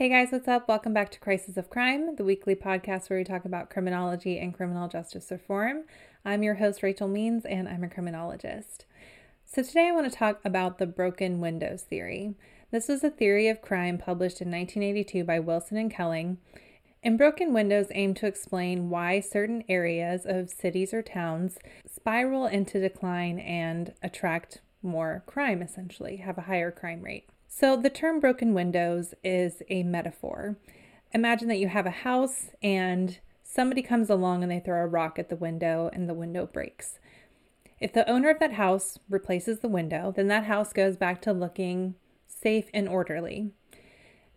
Hey guys, what's up? Welcome back to Crisis of Crime, the weekly podcast where we talk about criminology and criminal justice reform. I'm your host, Rachel Means, and I'm a criminologist. So today I want to talk about the broken windows theory. This was a theory of crime published in 1982 by Wilson and Kelling. And broken windows aim to explain why certain areas of cities or towns spiral into decline and attract more crime, essentially, have a higher crime rate. So, the term broken windows is a metaphor. Imagine that you have a house and somebody comes along and they throw a rock at the window and the window breaks. If the owner of that house replaces the window, then that house goes back to looking safe and orderly.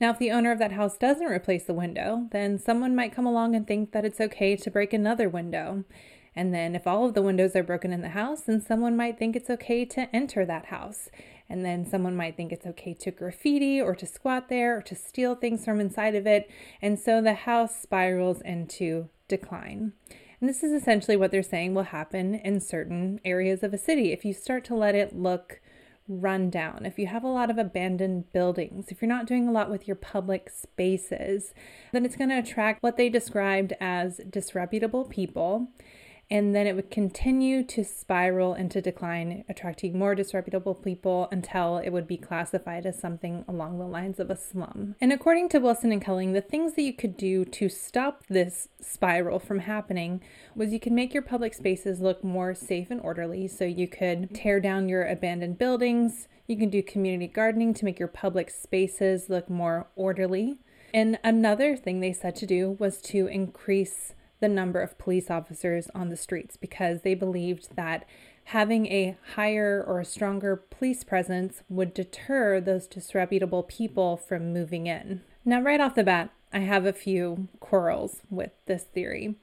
Now, if the owner of that house doesn't replace the window, then someone might come along and think that it's okay to break another window. And then, if all of the windows are broken in the house, then someone might think it's okay to enter that house. And then someone might think it's okay to graffiti or to squat there or to steal things from inside of it. And so the house spirals into decline. And this is essentially what they're saying will happen in certain areas of a city. If you start to let it look run down, if you have a lot of abandoned buildings, if you're not doing a lot with your public spaces, then it's going to attract what they described as disreputable people and then it would continue to spiral into decline, attracting more disreputable people until it would be classified as something along the lines of a slum. And according to Wilson and Kelling, the things that you could do to stop this spiral from happening was you could make your public spaces look more safe and orderly. So you could tear down your abandoned buildings, you can do community gardening to make your public spaces look more orderly. And another thing they said to do was to increase the number of police officers on the streets because they believed that having a higher or a stronger police presence would deter those disreputable people from moving in. Now, right off the bat, I have a few quarrels with this theory.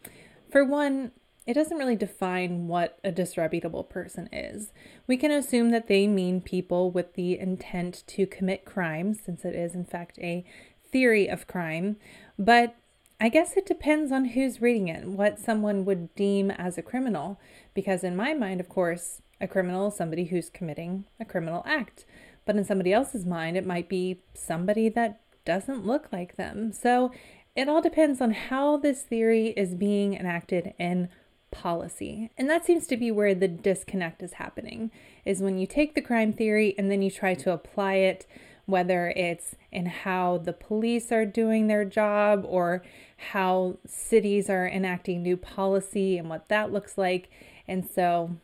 For one, it doesn't really define what a disreputable person is. We can assume that they mean people with the intent to commit crimes, since it is, in fact, a theory of crime, but I guess it depends on who's reading it, what someone would deem as a criminal. Because in my mind, of course, a criminal is somebody who's committing a criminal act. But in somebody else's mind, it might be somebody that doesn't look like them. So it all depends on how this theory is being enacted in policy. And that seems to be where the disconnect is happening is when you take the crime theory and then you try to apply it whether it's in how the police are doing their job or how cities are enacting new policy and what that looks like. And so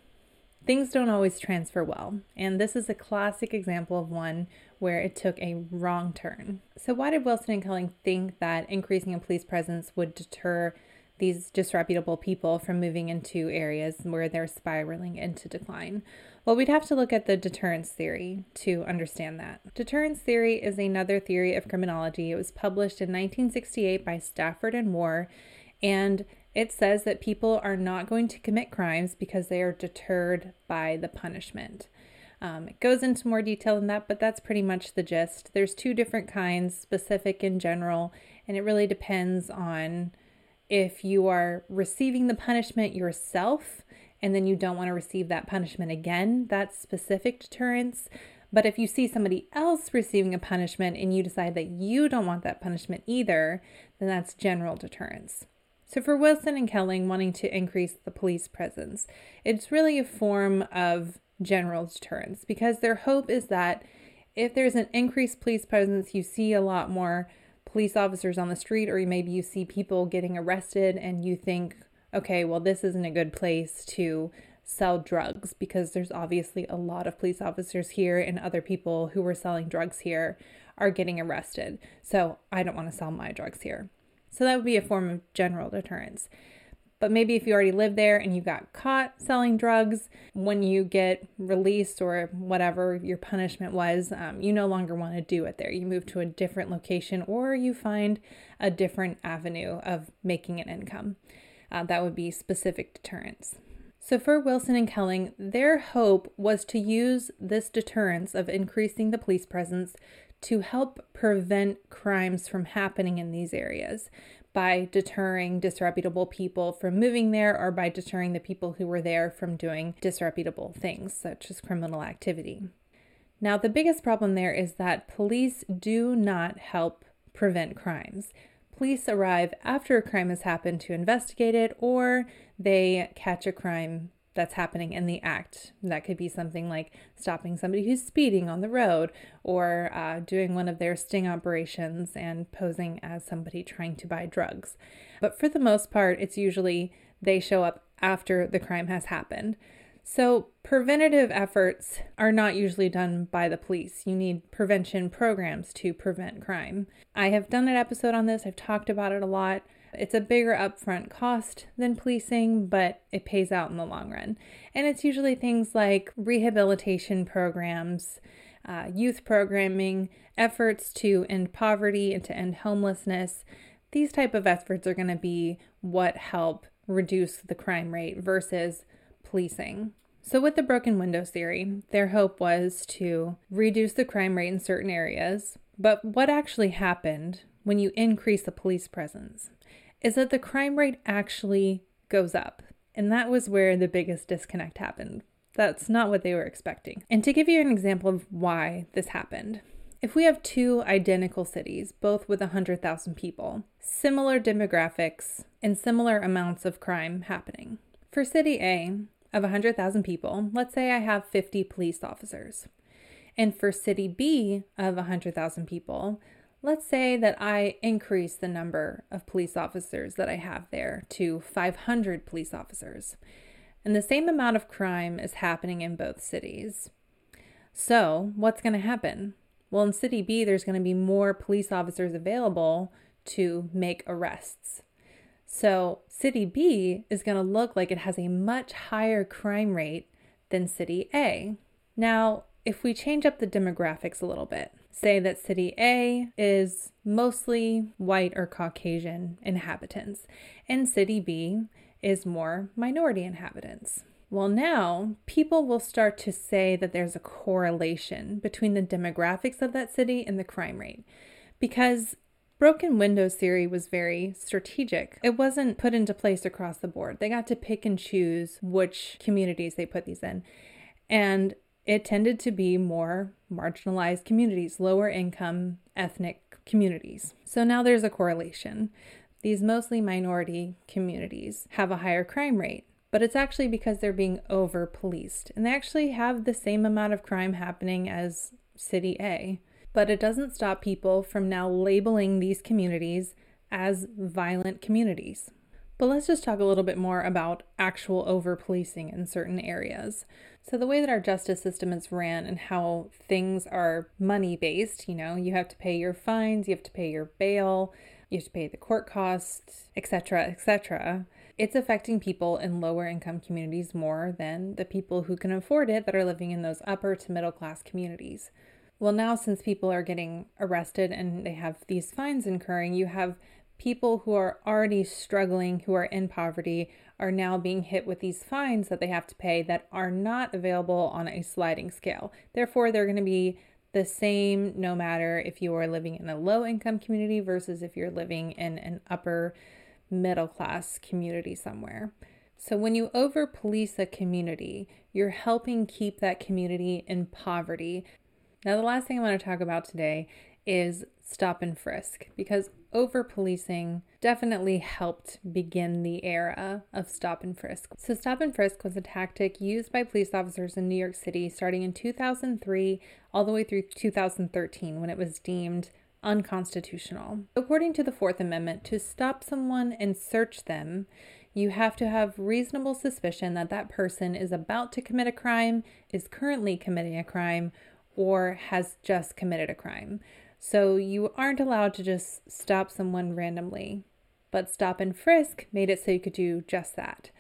things don't always transfer well. And this is a classic example of one where it took a wrong turn. So, why did Wilson and Kelling think that increasing a police presence would deter these disreputable people from moving into areas where they're spiraling into decline? Well, we'd have to look at the deterrence theory to understand that. Deterrence theory is another theory of criminology. It was published in 1968 by Stafford and Moore, and it says that people are not going to commit crimes because they are deterred by the punishment. Um, it goes into more detail than that, but that's pretty much the gist. There's two different kinds, specific and general, and it really depends on if you are receiving the punishment yourself and then you don't want to receive that punishment again, that's specific deterrence. But if you see somebody else receiving a punishment and you decide that you don't want that punishment either, then that's general deterrence. So, for Wilson and Kelling wanting to increase the police presence, it's really a form of general deterrence because their hope is that if there's an increased police presence, you see a lot more police officers on the street, or maybe you see people getting arrested and you think, okay, well, this isn't a good place to sell drugs because there's obviously a lot of police officers here and other people who were selling drugs here are getting arrested. So I don't want to sell my drugs here. So that would be a form of general deterrence. But maybe if you already live there and you got caught selling drugs, when you get released or whatever your punishment was, um, you no longer want to do it there. You move to a different location or you find a different avenue of making an income. Uh, that would be specific deterrence. So, for Wilson and Kelling, their hope was to use this deterrence of increasing the police presence to help prevent crimes from happening in these areas by deterring disreputable people from moving there or by deterring the people who were there from doing disreputable things, such as criminal activity. Now, the biggest problem there is that police do not help prevent crimes. Police arrive after a crime has happened to investigate it, or they catch a crime that's happening in the act. That could be something like stopping somebody who's speeding on the road or uh, doing one of their sting operations and posing as somebody trying to buy drugs. But for the most part, it's usually they show up after the crime has happened. So, preventative efforts are not usually done by the police. You need prevention programs to prevent crime. I have done an episode on this, I've talked about it a lot. It's a bigger upfront cost than policing, but it pays out in the long run. And it's usually things like rehabilitation programs, uh, youth programming, efforts to end poverty and to end homelessness. These type of efforts are going to be what help reduce the crime rate versus policing. So, with the broken windows theory, their hope was to reduce the crime rate in certain areas. But what actually happened when you increase the police presence? is that the crime rate actually goes up. And that was where the biggest disconnect happened. That's not what they were expecting. And to give you an example of why this happened, if we have two identical cities, both with 100,000 people, similar demographics, and similar amounts of crime happening. For City A of 100,000 people, let's say I have 50 police officers. And for City B of 100,000 people, Let's say that I increase the number of police officers that I have there to 500 police officers, and the same amount of crime is happening in both cities. So, what's going to happen? Well, in City B, there's going to be more police officers available to make arrests. So, City B is going to look like it has a much higher crime rate than City A. Now, if we change up the demographics a little bit, say that city A is mostly white or Caucasian inhabitants, and city B is more minority inhabitants. Well, now people will start to say that there's a correlation between the demographics of that city and the crime rate because Broken windows theory was very strategic. It wasn't put into place across the board. They got to pick and choose which communities they put these in. And it tended to be more marginalized communities, lower income ethnic communities. So now there's a correlation. These mostly minority communities have a higher crime rate, but it's actually because they're being over policed. And they actually have the same amount of crime happening as City A. But it doesn't stop people from now labeling these communities as violent communities. But let's just talk a little bit more about actual over policing in certain areas. So, the way that our justice system is ran and how things are money based, you know, you have to pay your fines, you have to pay your bail, you have to pay the court costs, etc., etc. It's affecting people in lower income communities more than the people who can afford it that are living in those upper to middle class communities. Well, now since people are getting arrested and they have these fines incurring, you have people who are already struggling, who are in poverty, are now being hit with these fines that they have to pay that are not available on a sliding scale. Therefore, they're going to be the same no matter if you are living in a low income community versus if you're living in an upper middle class community somewhere. So, when you over police a community, you're helping keep that community in poverty. Now, the last thing I want to talk about today is stop and frisk because over policing definitely helped begin the era of stop and frisk. So, stop and frisk was a tactic used by police officers in New York City starting in 2003 all the way through 2013 when it was deemed unconstitutional. According to the Fourth Amendment, to stop someone and search them, you have to have reasonable suspicion that that person is about to commit a crime, is currently committing a crime, or has just committed a crime. So you aren't allowed to just stop someone randomly. But stop and frisk made it so you could do just that.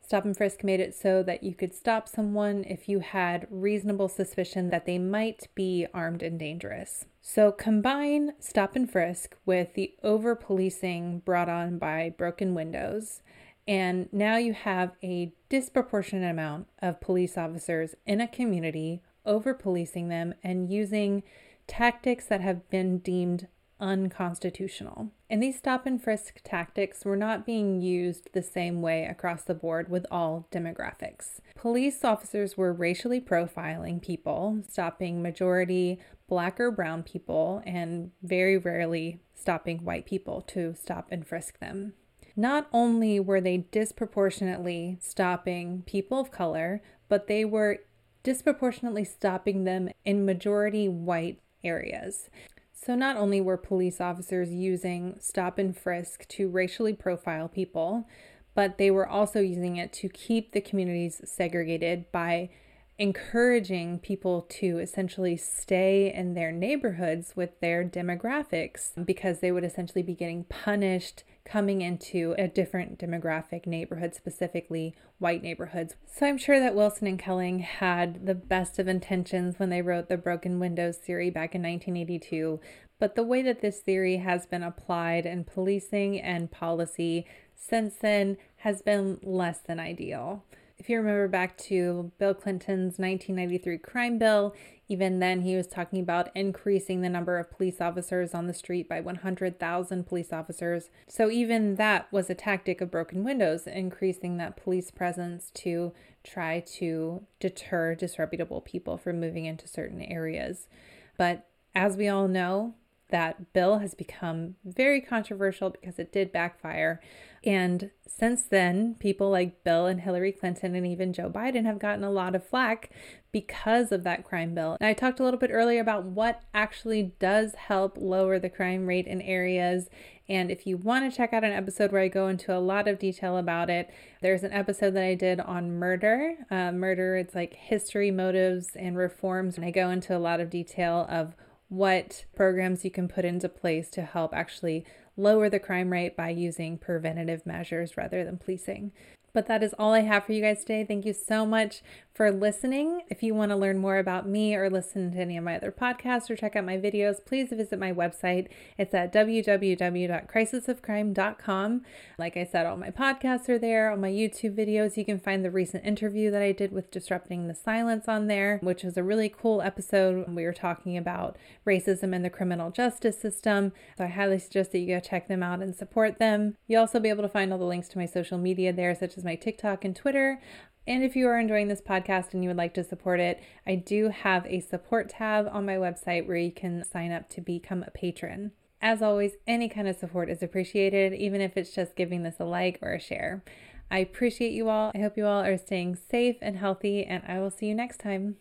Stop and frisk made it so that you could stop someone if you had reasonable suspicion that they might be armed and dangerous. So combine stop and frisk with the over policing brought on by broken windows, and now you have a disproportionate amount of police officers in a community over policing them and using tactics that have been deemed unconstitutional. And these stop and frisk tactics were not being used the same way across the board with all demographics. Police officers were racially profiling people, stopping majority black or brown people and very rarely stopping white people to stop and frisk them. Not only were they disproportionately stopping people of color, but they were disproportionately stopping them in majority white areas. So, not only were police officers using stop and frisk to racially profile people, but they were also using it to keep the communities segregated by encouraging people to essentially stay in their neighborhoods with their demographics because they would essentially be getting punished coming into a different demographic neighborhood, specifically white neighborhoods. So I'm sure that Wilson and Kelling had the best of intentions when they wrote the Broken Windows theory back in 1982. But the way that this theory has been applied in policing and policy since then has been less than ideal. If you remember back to Bill Clinton's 1993 crime bill, even then he was talking about increasing the number of police officers on the street by 100,000 police officers. So even that was a tactic of broken windows, increasing that police presence to try to deter disreputable people from moving into certain areas. But as we all know, that bill has become very controversial because it did backfire. And since then, people like Bill and Hillary Clinton and even Joe Biden have gotten a lot of flack because of that crime bill. I talked a little bit earlier about what actually does help lower the crime rate in areas. And if you want to check out an episode where I go into a lot of detail about it, there's an episode that I did on murder. Uh, murder, it's like history, motives, and reforms. And I go into a lot of detail of what programs you can put into place to help actually lower the crime rate by using preventative measures rather than policing. But that is all I have for you guys today. Thank you so much for listening. If you want to learn more about me or listen to any of my other podcasts or check out my videos, please visit my website. It's at www.crisisofcrime.com. Like I said, all my podcasts are there, all my YouTube videos. You can find the recent interview that I did with Disrupting the Silence on there, which was a really cool episode. We were talking about racism in the criminal justice system. So I highly suggest that you go check them out and support them. You'll also be able to find all the links to my social media there, such as my TikTok and Twitter. And if you are enjoying this podcast and you would like to support it, I do have a support tab on my website where you can sign up to become a patron. As always, any kind of support is appreciated, even if it's just giving this a like or a share. I appreciate you all. I hope you all are staying safe and healthy, and I will see you next time.